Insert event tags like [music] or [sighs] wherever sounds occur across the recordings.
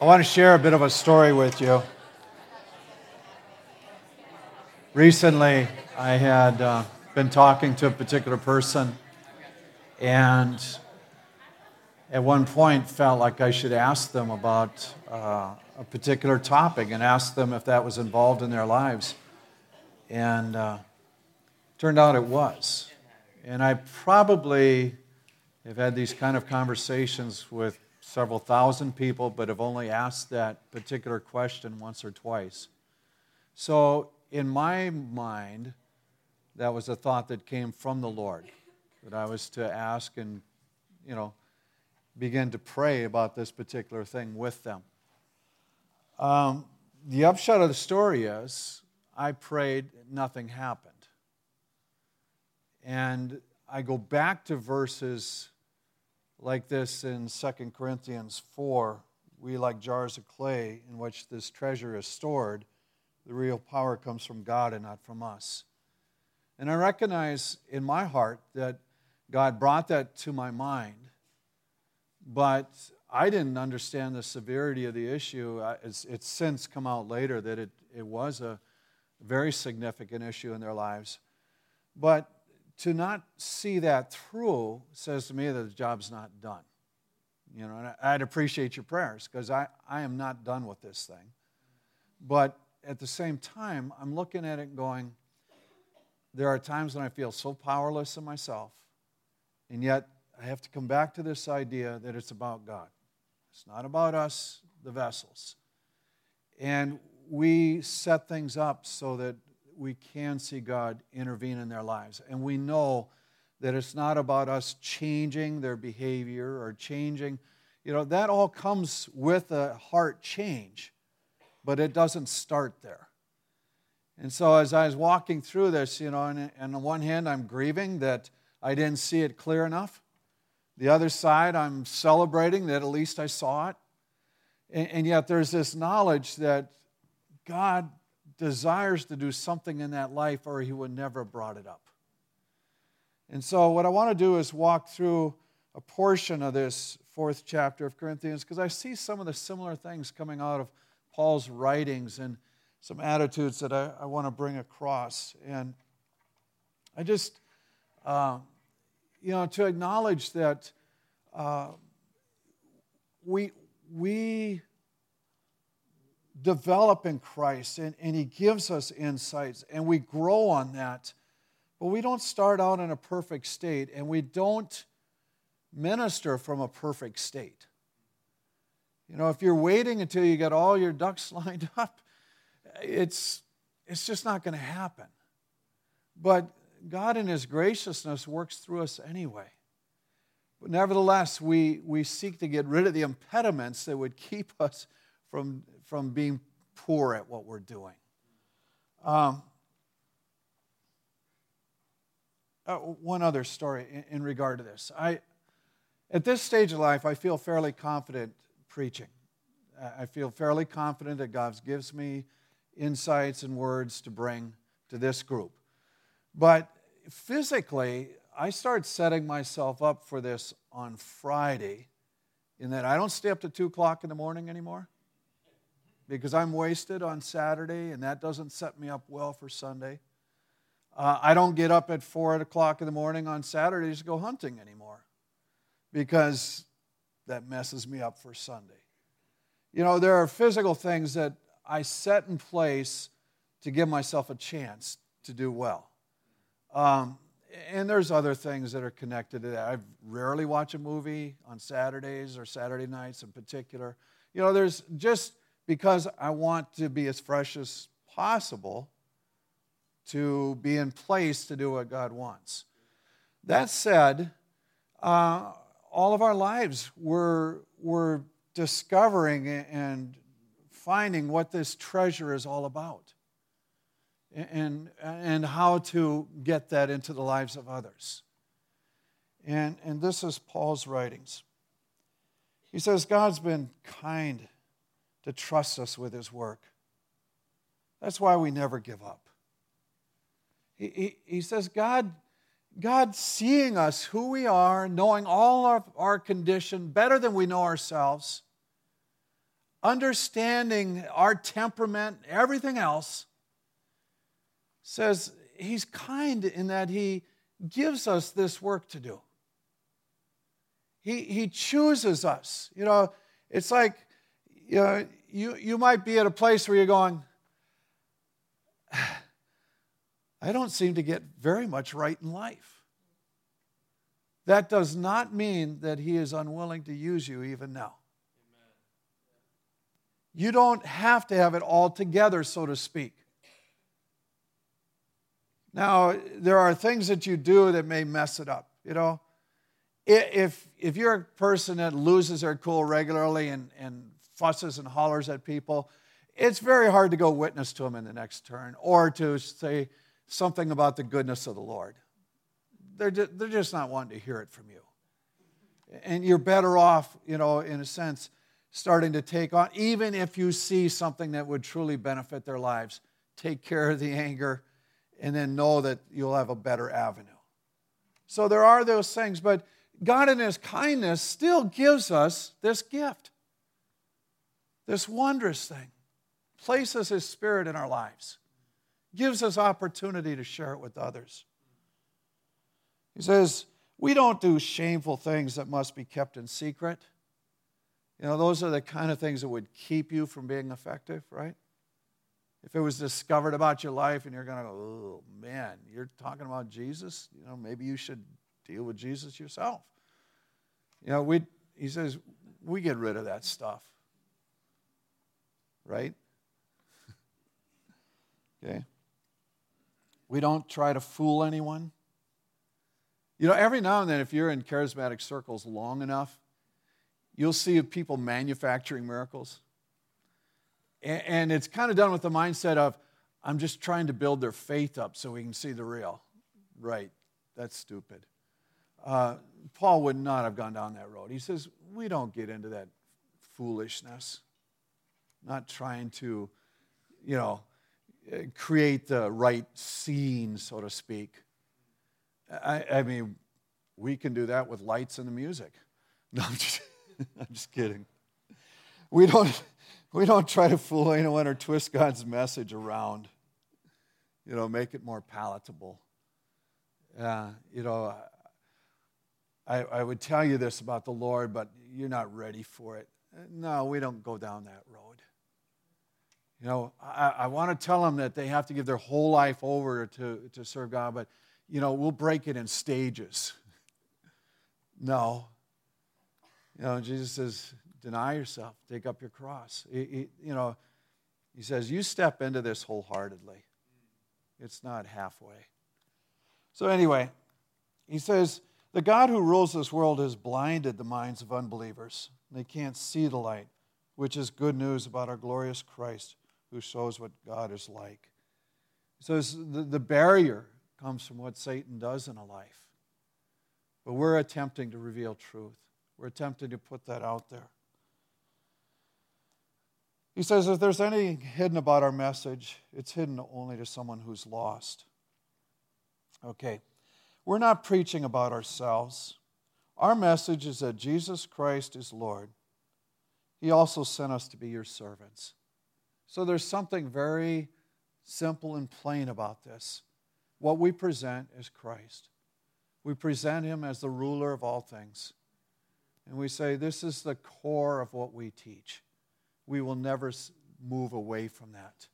I want to share a bit of a story with you. Recently, I had uh, been talking to a particular person, and at one point felt like I should ask them about uh, a particular topic and ask them if that was involved in their lives. And uh, turned out it was. And I probably have had these kind of conversations with several thousand people, but have only asked that particular question once or twice. So, in my mind, that was a thought that came from the Lord that I was to ask and, you know, begin to pray about this particular thing with them. Um, the upshot of the story is I prayed, nothing happened. And I go back to verses like this in 2 Corinthians 4 we, like jars of clay in which this treasure is stored, the real power comes from God and not from us. And I recognize in my heart that God brought that to my mind, but I didn't understand the severity of the issue. It's, it's since come out later that it, it was a very significant issue in their lives. But to not see that through says to me that the job's not done. You know, and I'd appreciate your prayers because I, I am not done with this thing. But at the same time, I'm looking at it going, there are times when I feel so powerless in myself, and yet I have to come back to this idea that it's about God. It's not about us, the vessels. And we set things up so that we can see God intervene in their lives. And we know that it's not about us changing their behavior or changing, you know, that all comes with a heart change, but it doesn't start there. And so as I was walking through this, you know, and, on one hand, I'm grieving that I didn't see it clear enough. The other side, I'm celebrating that at least I saw it. And, and yet there's this knowledge that God desires to do something in that life or he would never have brought it up. And so, what I want to do is walk through a portion of this fourth chapter of Corinthians because I see some of the similar things coming out of Paul's writings and some attitudes that I, I want to bring across. And I just, uh, you know, to acknowledge that uh, we, we develop in Christ and, and He gives us insights and we grow on that. But we don't start out in a perfect state and we don't minister from a perfect state. You know, if you're waiting until you get all your ducks [laughs] lined up, it's, it's just not going to happen. But God, in His graciousness, works through us anyway. But nevertheless, we, we seek to get rid of the impediments that would keep [laughs] us from, from being poor at what we're doing. Um, uh, one other story in, in, regard to this. I, at this stage of life, I feel fairly confident preaching. I feel fairly confident that God gives me insights and words to bring to this group. But physically, I start setting myself up for this on Friday in that I don't stay up to 2 o'clock in the morning anymore because I'm wasted on Saturday, and that doesn't set me up well for Sunday. Uh, I don't get up at 4 o'clock in the morning on Saturdays to go hunting anymore because that messes me up for Sunday. You know, there are physical things that I set in place to give myself a chance to do well. Um, and there's other things that are connected to that. I rarely watch a movie on Saturdays or Saturday nights in particular. You know, there's just because I want to be as fresh as possible to be in place to do what God wants. That said, uh, all of our lives we're, we're discovering and finding what this treasure is all about and, and how to get that into the lives of others. And, and this is Paul's writings. He says, God's been kind to trust us with His work. That's why we never give up. He, he, he says, God, God seeing us who we are, knowing all of our condition better than we know ourselves, understanding our temperament, everything else, says he's kind in that he gives us this work to do. He, he chooses us. You know, it's like you, know, you, you might be at a place where you're going, [sighs] I don't seem to get very much right in life. That does not mean that he is unwilling to use you even now. You don't have to have it all together, so to speak. Now, there are things that you do that may mess it up, you know. If, if you're a person that loses their cool regularly and, and fusses and hollers at people, it's very hard to go witness to them in the next turn or to say something about the goodness of the Lord. They're, they're just not wanting to hear it from you. And you're better off, you know, in a sense, starting to take on, even if you see something that would truly benefit their lives, take care of the anger and then know that you'll have a better avenue. So there are those things, but God, in His kindness, still gives us this gift, this wondrous thing, places His Spirit in our lives, gives us opportunity to share it with others. He says, We don't do shameful things that must be kept in secret. You know, those are the kind of things that would keep you from being effective, right? If it was discovered about your life and you're going to go, oh man, you're talking about Jesus, you know, maybe you should deal with Jesus yourself. You know, we he says we get rid of that stuff. Right? [laughs] okay. We don't try to fool anyone. You know, every now and then, if you're in charismatic circles long enough, you'll see people manufacturing miracles. And it's kind of done with the mindset of, I'm just trying to build their faith up so we can see the real. Right. That's stupid. Uh, Paul would not have gone down that road. He says, We don't get into that foolishness, not trying to, you know, create the right scene, so to speak. I, I mean, we can do that with lights and the music. [laughs] No, I'm just, [laughs] I'm just kidding. We don't, [laughs] we don't try to fool anyone or twist God's message around, you know, make it more palatable. Uh, you know, I, I would tell you this about the Lord, but you're not ready for it. No, we don't go down that road. You know, I, I want to tell them that they have to give their whole life over to, to serve God, but, you know, we'll break it in stages. [laughs] no. You know, Jesus says, deny yourself, take up your cross. You know, he says, you step into this wholeheartedly. It's not halfway. So, anyway, he says, the God who rules this world has blinded the minds of unbelievers. They can't see the light, which is good news about our glorious Christ who shows what God is like. He says the, the barrier comes from what Satan does in a life. But we're attempting to reveal truth, we're attempting to put that out there. He says if there's anything hidden about our message, it's hidden only to someone who's lost. Okay. We're not preaching about ourselves. Our message is that Jesus Christ is Lord. He also sent us to be your servants. So there's something very simple and plain about this. What we present is Christ. We present him as the ruler of all things. And we say, this is the core of what we teach. We will never move away from that.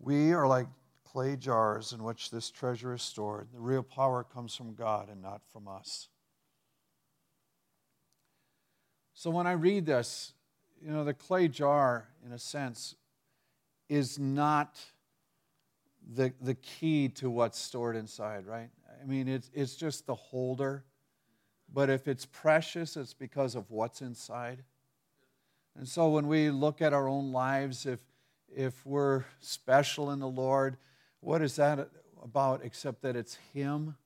We are like clay jars in which this treasure is stored. The real power comes from God and not from us. So when I read this, you know, the clay jar, in a sense, is not the, the key to what's stored inside, right? I mean, it's, it's just the holder. But if it's precious, it's because of what's inside. And so when we look at our own lives, if, if we're special in the Lord, what is that about except that it's Him?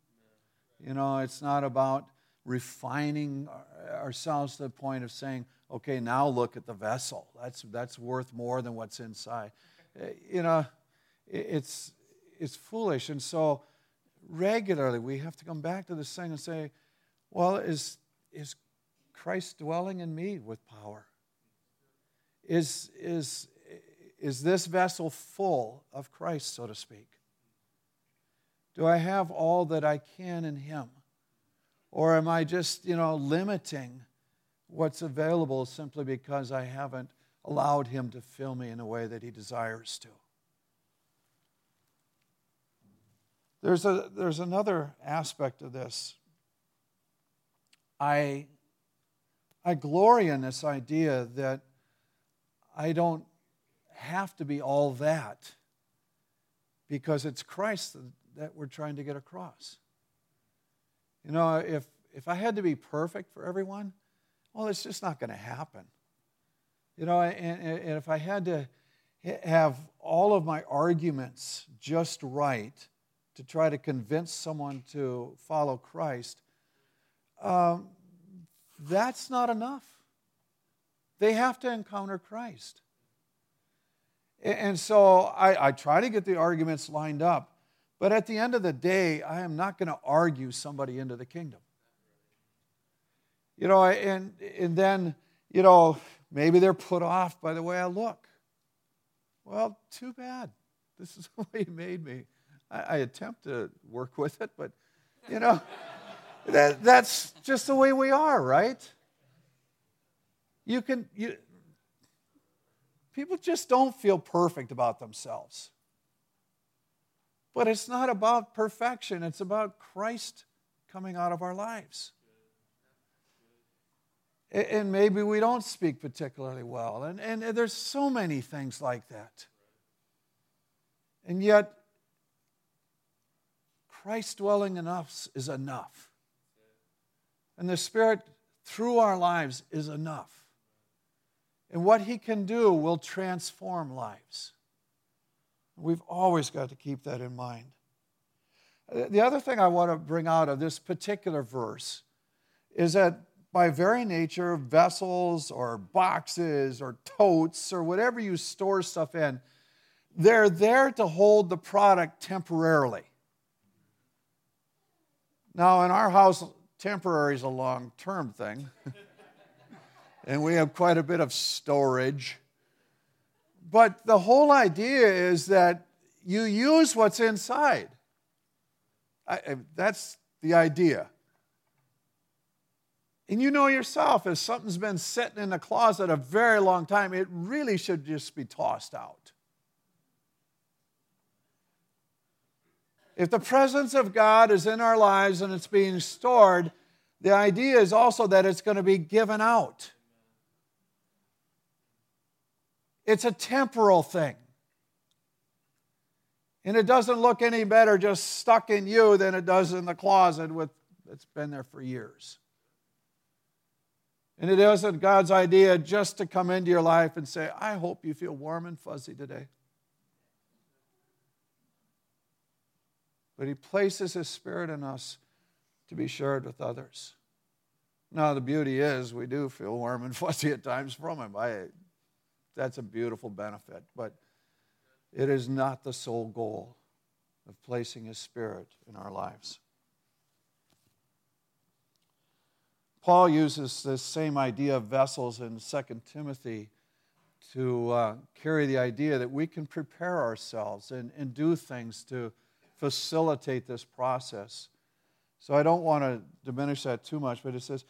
You know, it's not about refining ourselves to the point of saying, okay, now look at the vessel. That's, that's worth more than what's inside. Eh, you know, it's, it's foolish. And so regularly we have to come back to this thing and say, well, is, is Christ dwelling in me with power? Is, is, is this vessel full of Christ, so to speak? Do I have all that I can in Him? Or am I just, you know, limiting what's available simply because I haven't allowed Him to fill me in a way that He desires to? There's, a, there's another aspect of this. I, I glory in this idea that I don't have to be all that because it's Christ that we're trying to get across. You know, if, if I had to be perfect for everyone, well, it's just not going to happen. You know, and, and if I had to have all of my arguments just right to try to convince someone to follow Christ, um, that's not enough. They have to encounter Christ. And so I, I, try to get the arguments lined up. But at the end of the day, I am not going to argue somebody into the kingdom. You know, and, and then, you know, maybe they're put off by the way I look. Well, too bad. This is [laughs] the way he made me. I, I attempt to work with it, but, you know, [laughs] that, that's just the way we are, right? You can, you, people just don't feel perfect about themselves. But it's not about perfection, it's about Christ coming out of our lives. And maybe we don't speak particularly well. And, and there's so many things like that. And yet, Christ dwelling in us is enough. And the Spirit through our lives is enough. And what He can do will transform lives. We've always got to keep that in mind. The other thing I want to bring out of this particular verse is that by very nature, vessels or boxes or totes or whatever you store stuff in, they're there to hold the product temporarily. Now, in our house, temporary is a long term thing. [laughs] and we have quite a bit of storage. But the whole idea is that you use what's inside. I, that's the idea. And you know yourself, if something's been sitting in the closet a very long time, it really should just be tossed out. If the presence of God is in our lives and it's being stored, the idea is also that it's going to be given out. It's a temporal thing. And it doesn't look any better just stuck in you than it does in the closet with that's been there for years. And it isn't God's idea just to come into your life and say, I hope you feel warm and fuzzy today. But He places His Spirit in us to be shared with others. Now, the beauty is we do feel warm and [laughs] fuzzy at times from Him. I that's a beautiful benefit. But it is not the sole goal of placing His Spirit in our lives. Paul uses this same idea of vessels in 2 Timothy to uh, carry the idea that we can prepare ourselves and, and do things to facilitate this process. So I don't want to diminish that too much, but it says,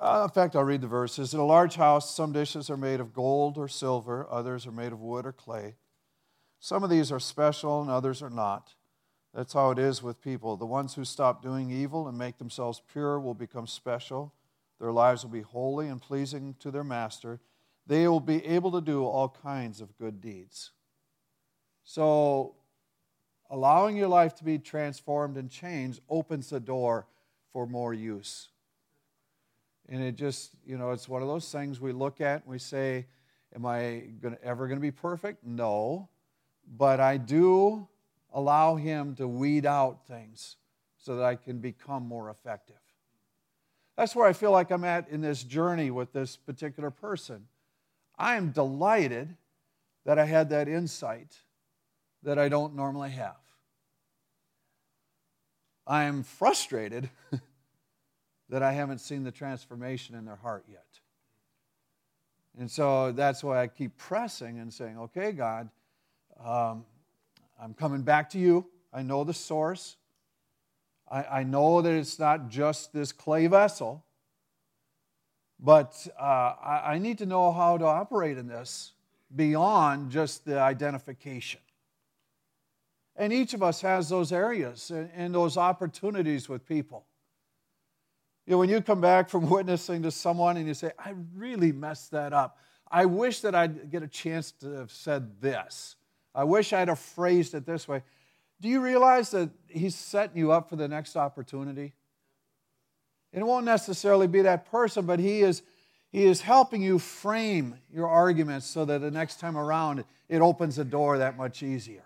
uh, in fact, I'll read the verses. In a large house, some dishes are made of gold or silver, others are made of wood or clay. Some of these are special and others are not. That's how it is with people. The ones who stop doing evil and make themselves pure will become special. Their lives will be holy and pleasing to their master. They will be able to do all kinds of good deeds. So, allowing your life to be transformed and changed opens the door for more use. And it just, you know, it's one of those things we look at and we say, Am I gonna, ever going to be perfect? No. But I do allow Him to weed out things so that I can become more effective. That's where I feel like I'm at in this journey with this particular person. I am delighted that I had that insight that I don't normally have. I am frustrated [laughs] that I haven't seen the transformation in their heart yet. And so that's why I keep pressing and saying, okay, God, um, I'm coming back to you. I know the source. I, I know that it's not just this clay vessel, but uh, I, I need to know how to operate in this beyond just the identification. And each of us has those areas and, and those opportunities with people. You know, when you come back from [laughs] witnessing to someone and you say, I really messed that up. I wish that I'd get a chance to have said this. I wish I'd have phrased it this way. Do you realize that He's setting you up for the next opportunity? It won't necessarily be that person, but He is, he is helping you frame your arguments so that the next time around it opens the door that much easier.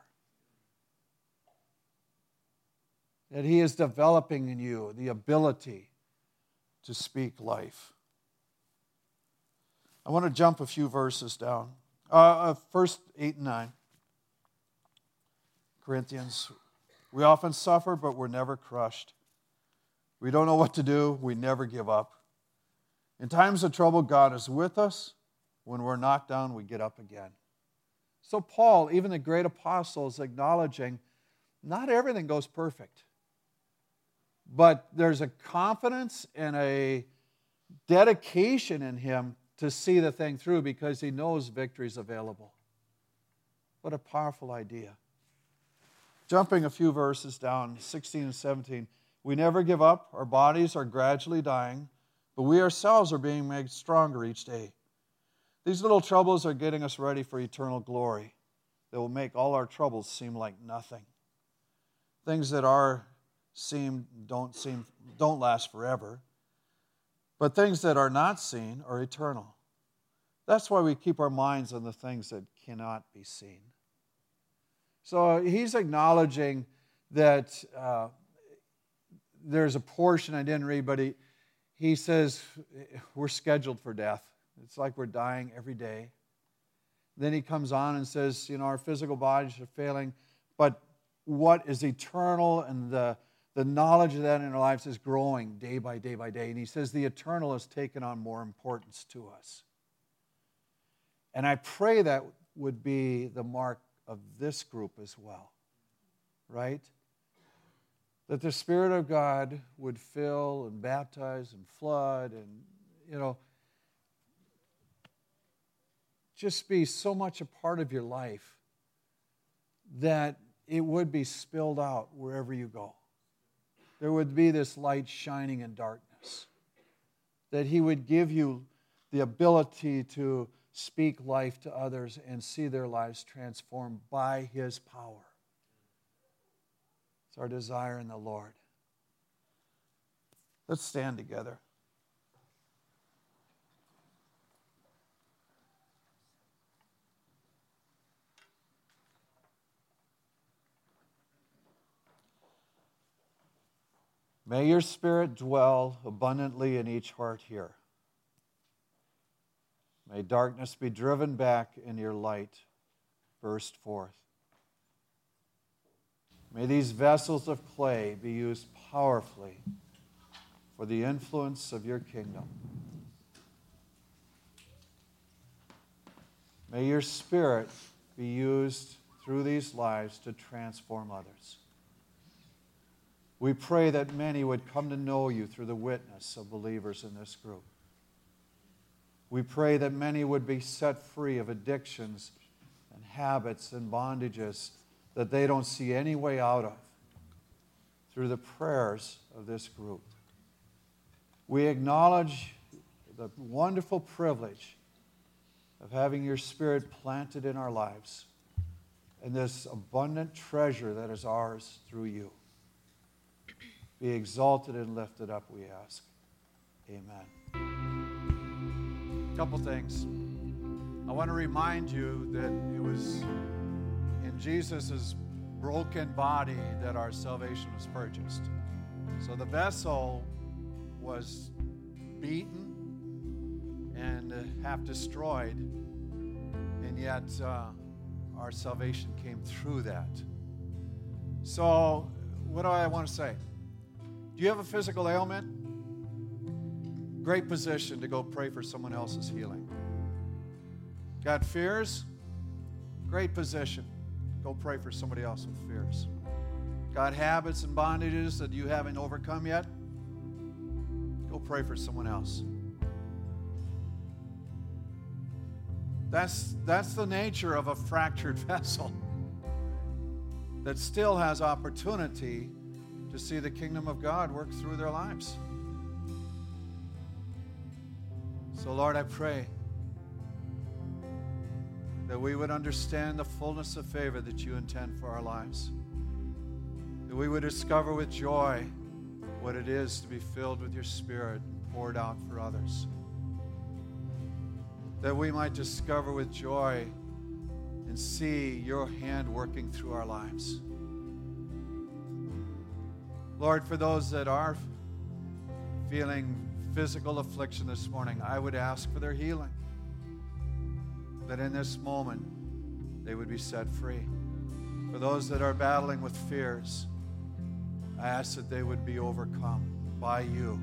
That He is developing in you the ability to speak life. I want to jump a few verses down. Uh, uh first 8 and 9. Corinthians. We often suffer, but we're never crushed. We don't know what to do, we never give up. In times of trouble, God is with us. When we're knocked down, we get up again. So, Paul, even the great apostle, is acknowledging not everything goes perfect, but there's a confidence and a dedication in him to see the thing through because he knows victory is available. What a powerful idea. Jumping a few verses down, 16 and 17. We never give up. Our bodies are gradually dying, but we ourselves are being made stronger each day. These little troubles are getting us ready for eternal glory that will make all our troubles seem like nothing. Things that are seem don't seem don't last forever. But things that are not seen are eternal. That's why we keep our minds on the things that cannot be seen. So he's acknowledging that uh, there's a portion I didn't read, but he, he says we're scheduled for death. It's like we're dying every day. Then he comes on and says, you know, our physical bodies are failing, but what is eternal and the, the knowledge of that in our lives is growing day by day by day. And he says the eternal has taken on more importance to us. And I pray that would be the mark of this group as well, right? That the Spirit of God would fill and baptize and flood and, you know, just be so much a part of your life that it would be spilled out wherever you go. There would be this light shining in darkness. That He would give you the ability to speak life to others and see their lives transformed by His power. It's our desire in the Lord. Let's stand together. May your spirit dwell abundantly in each heart here. May darkness be driven back and your light burst forth. May these vessels of clay be used powerfully for the influence of your kingdom. May your spirit be used through these lives to transform others. We pray that many would come to know you through the witness of believers in this group. We pray that many would be set free of addictions and habits and bondages that they don't see any way out of through the prayers of this group. We acknowledge the wonderful privilege of having your Spirit planted in our lives and this abundant treasure that is ours through you. Be exalted and lifted up, we ask. Amen couple things. I want to remind you that it was in Jesus' broken body that our salvation was purchased. So the vessel was beaten and half destroyed, and yet uh, our salvation came through that. So, what do I want to say? Do you have a physical ailment? Great position to go pray for someone else's healing. Got fears? Great position. Go pray for somebody else with fears. Got habits and bondages that you haven't overcome yet? Go pray for someone else. That's, that's the nature of a fractured [laughs] vessel that still has opportunity to see the kingdom of God work through their lives. So, Lord, I pray that we would understand the fullness of favor that you intend for our lives, that we would discover with joy what it is to be filled with your Spirit and poured out for others, that we might discover with joy and see your hand working through our lives. Lord, for those that are feeling physical affliction this morning, I would ask for their healing. That in this moment, they would be set free. For those that are battling with fears, I ask that they would be overcome by you,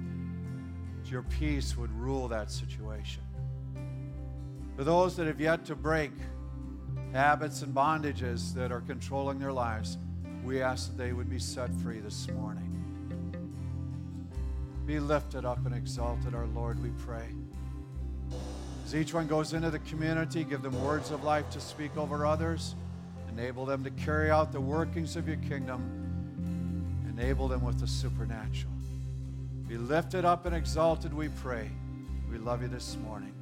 that your peace would rule that situation. For those that have yet to break habits and bondages that are controlling their lives, we ask that they would be set free this morning. Be lifted up and exalted, our Lord, we pray. As each one goes into the community, give them words of life to speak over others. Enable them to carry out the workings of your kingdom. Enable them with the supernatural. Be lifted up and exalted, we pray. We love you this morning.